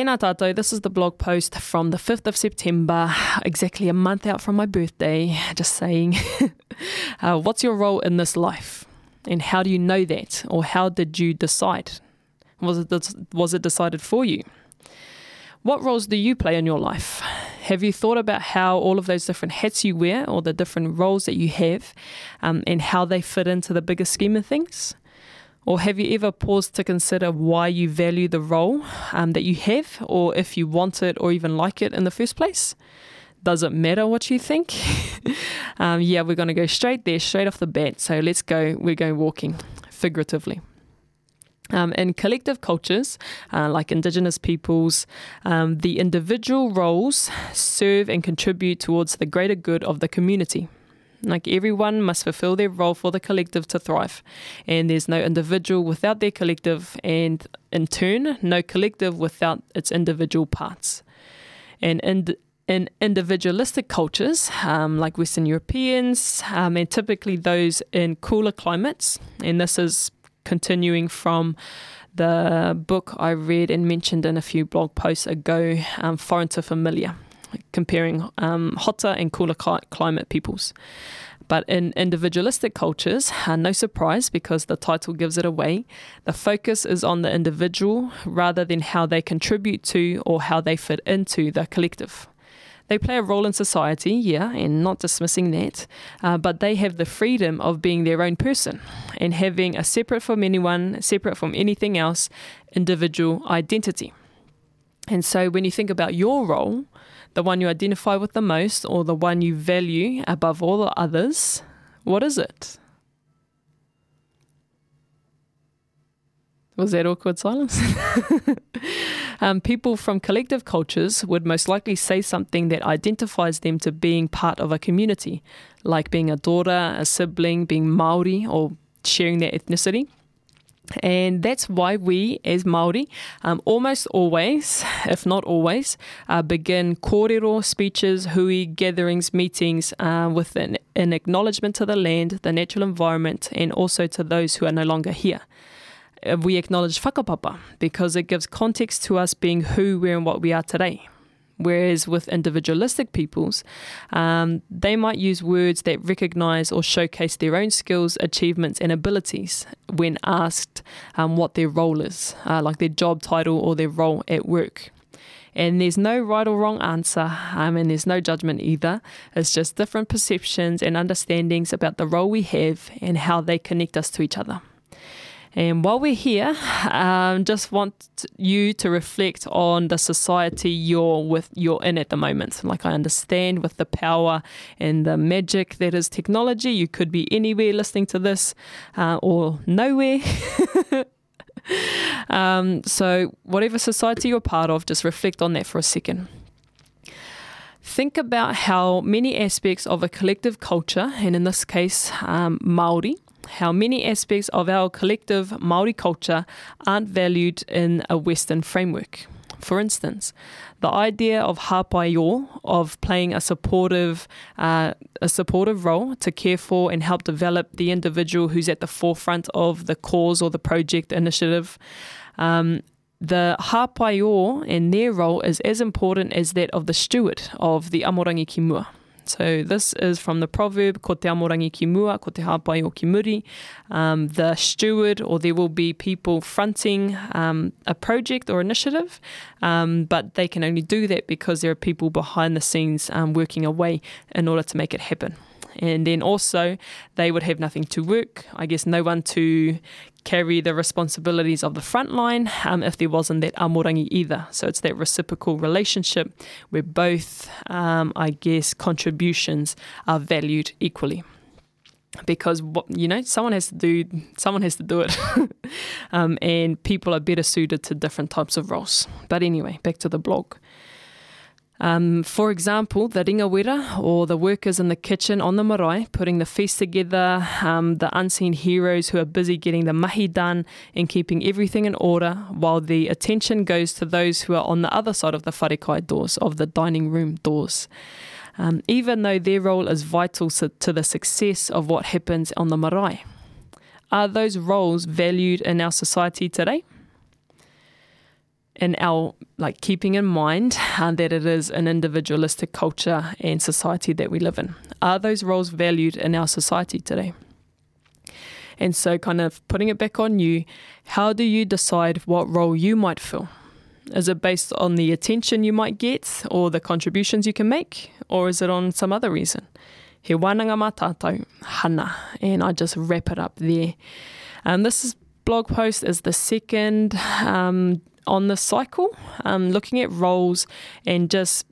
Tēnā tātou, this is the blog post from the 5th of September, exactly a month out from my birthday, just saying, uh, what's your role in this life? And how do you know that? Or how did you decide? Was it, was it decided for you? What roles do you play in your life? Have you thought about how all of those different hats you wear or the different roles that you have um, and how they fit into the bigger scheme of things? Or have you ever paused to consider why you value the role um, that you have, or if you want it or even like it in the first place? Does it matter what you think? um, yeah, we're going to go straight there, straight off the bat. So let's go. We're going walking, figuratively. Um, in collective cultures, uh, like Indigenous peoples, um, the individual roles serve and contribute towards the greater good of the community. Like everyone must fulfill their role for the collective to thrive. And there's no individual without their collective, and in turn, no collective without its individual parts. And in, in individualistic cultures, um, like Western Europeans, um, and typically those in cooler climates, and this is continuing from the book I read and mentioned in a few blog posts ago, um, Foreign to Familiar comparing um, hotter and cooler climate peoples. But in individualistic cultures, uh, no surprise because the title gives it away, the focus is on the individual rather than how they contribute to or how they fit into the collective. They play a role in society, yeah, and not dismissing that, uh, but they have the freedom of being their own person and having a separate from anyone, separate from anything else, individual identity. And so when you think about your role, the one you identify with the most or the one you value above all the others, what is it? Was that awkward silence? um, people from collective cultures would most likely say something that identifies them to being part of a community, like being a daughter, a sibling, being Maori, or sharing their ethnicity. And that's why we, as Māori, um, almost always, if not always, uh, begin kōrero speeches, hui, gatherings, meetings uh, with an, an acknowledgement to the land, the natural environment, and also to those who are no longer here. Uh, we acknowledge whakapapa because it gives context to us being who, where, and what we are today. Whereas with individualistic peoples, um, they might use words that recognize or showcase their own skills, achievements, and abilities when asked um, what their role is, uh, like their job title or their role at work. And there's no right or wrong answer, um, and there's no judgment either. It's just different perceptions and understandings about the role we have and how they connect us to each other. And while we're here, um, just want you to reflect on the society you're with you're in at the moment. Like I understand with the power and the magic that is technology, you could be anywhere listening to this uh, or nowhere. um, so whatever society you're part of, just reflect on that for a second. Think about how many aspects of a collective culture, and in this case, um, Maori, how many aspects of our collective Maori culture aren't valued in a Western framework. For instance, the idea of hapaio, of playing a supportive, uh, a supportive role to care for and help develop the individual who's at the forefront of the cause or the project initiative. Um, the hapaio and their role is as important as that of the steward of the amorangi ki mua. So this is from the proverb, ko te amorangi ki mua, ko te hapai o ki muri. Um, the steward, or there will be people fronting um, a project or initiative, um, but they can only do that because there are people behind the scenes um, working away in order to make it happen. And then also, they would have nothing to work, I guess, no one to carry the responsibilities of the front line um, if there wasn't that amorangi either. So it's that reciprocal relationship where both, um, I guess, contributions are valued equally. Because you know, someone has to do someone has to do it, um, and people are better suited to different types of roles. But anyway, back to the blog. Um, for example, the ringawera or the workers in the kitchen on the marae putting the feast together, um, the unseen heroes who are busy getting the mahi done and keeping everything in order, while the attention goes to those who are on the other side of the wharekai doors, of the dining room doors. Um, even though their role is vital to the success of what happens on the marae. Are those roles valued in our society today? In our like keeping in mind uh, that it is an individualistic culture and society that we live in. Are those roles valued in our society today? And so, kind of putting it back on you, how do you decide what role you might fill? Is it based on the attention you might get or the contributions you can make? Or is it on some other reason? He wānanga hana. And I just wrap it up there. And this is blog post is the second um, on the cycle, um, looking at roles and just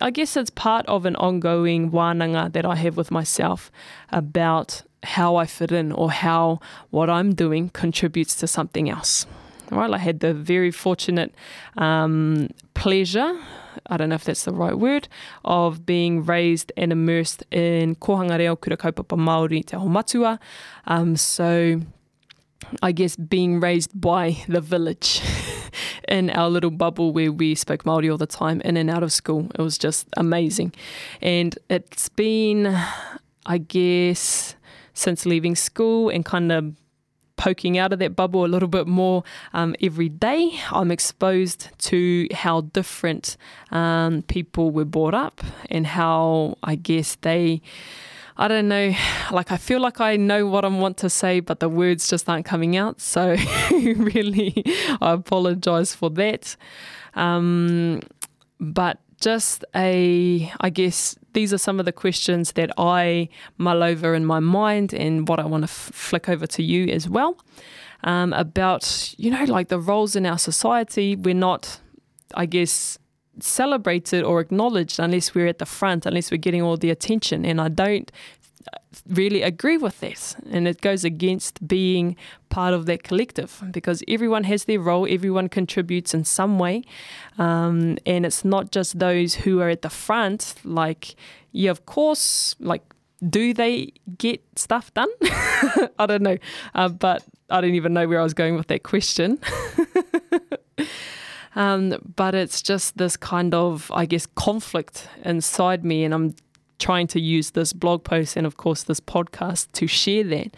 I, guess it's part of an ongoing wānanga that I have with myself about how I fit in or how what I'm doing contributes to something else. Right, I had the very fortunate um, pleasure, I don't know if that's the right word, of being raised and immersed in kohanga reo kura kaupapa Māori te Matua. Um, so I guess being raised by the village in our little bubble where we spoke Māori all the time in and out of school. It was just amazing. And it's been, I guess, since leaving school and kind of poking out of that bubble a little bit more um, every day. I'm exposed to how different um, people were brought up and how I guess they. I don't know, like I feel like I know what I want to say, but the words just aren't coming out. So, really, I apologize for that. Um, but just a, I guess, these are some of the questions that I mull over in my mind and what I want to flick over to you as well um, about, you know, like the roles in our society. We're not, I guess, celebrated or acknowledged unless we're at the front, unless we're getting all the attention. And I don't really agree with this. And it goes against being part of that collective because everyone has their role, everyone contributes in some way. Um, and it's not just those who are at the front, like, yeah, of course, like, do they get stuff done? I don't know. Uh, but I don't even know where I was going with that question. Um, but it's just this kind of, I guess, conflict inside me, and I'm trying to use this blog post and, of course, this podcast to share that.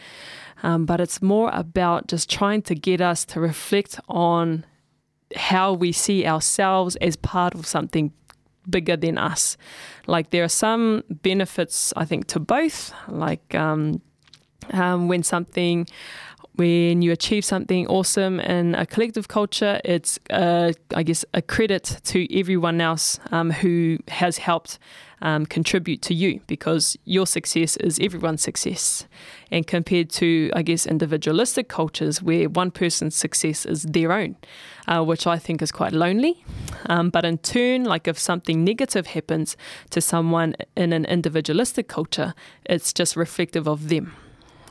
Um, but it's more about just trying to get us to reflect on how we see ourselves as part of something bigger than us. Like there are some benefits, I think, to both. Like um, um, when something when you achieve something awesome in a collective culture, it's, uh, I guess, a credit to everyone else um, who has helped um, contribute to you because your success is everyone's success. And compared to, I guess, individualistic cultures where one person's success is their own, uh, which I think is quite lonely. Um, but in turn, like if something negative happens to someone in an individualistic culture, it's just reflective of them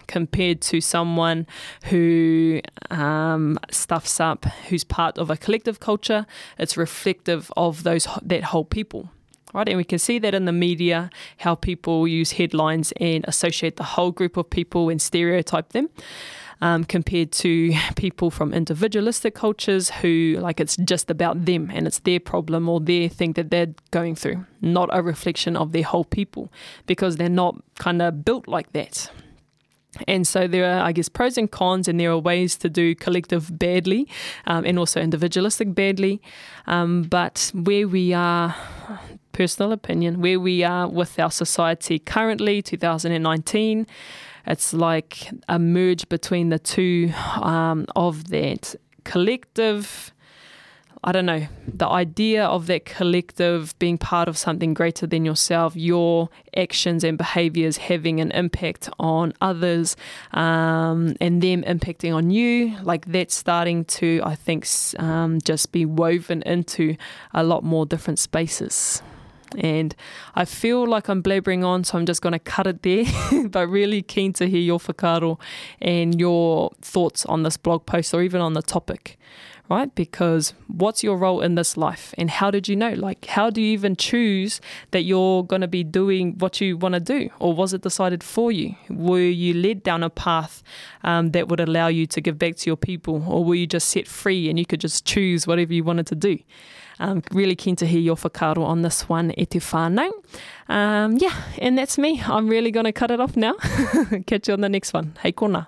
compared to someone who um, stuffs up, who's part of a collective culture. It's reflective of those that whole people. Right, and we can see that in the media, how people use headlines and associate the whole group of people and stereotype them. Um, compared to people from individualistic cultures who like it's just about them and it's their problem or their thing that they're going through, not a reflection of their whole people because they're not kind of built like that. And so there are, I guess, pros and cons, and there are ways to do collective badly um, and also individualistic badly. Um, but where we are, personal opinion, where we are with our society currently, 2019, it's like a merge between the two um, of that collective I don't know, the idea of that collective being part of something greater than yourself, your actions and behaviors having an impact on others um, and them impacting on you, like that's starting to, I think, um, just be woven into a lot more different spaces. And I feel like I'm blabbering on, so I'm just going to cut it there. but really keen to hear your whakaaro and your thoughts on this blog post or even on the topic right? Because what's your role in this life and how did you know? Like, how do you even choose that you're going to be doing what you want to do? Or was it decided for you? Were you led down a path um, that would allow you to give back to your people? Or were you just set free and you could just choose whatever you wanted to do? I'm really keen to hear your whakaaro on this one, e te whānau. Um, yeah, and that's me. I'm really going to cut it off now. Catch you on the next one. Hei kona.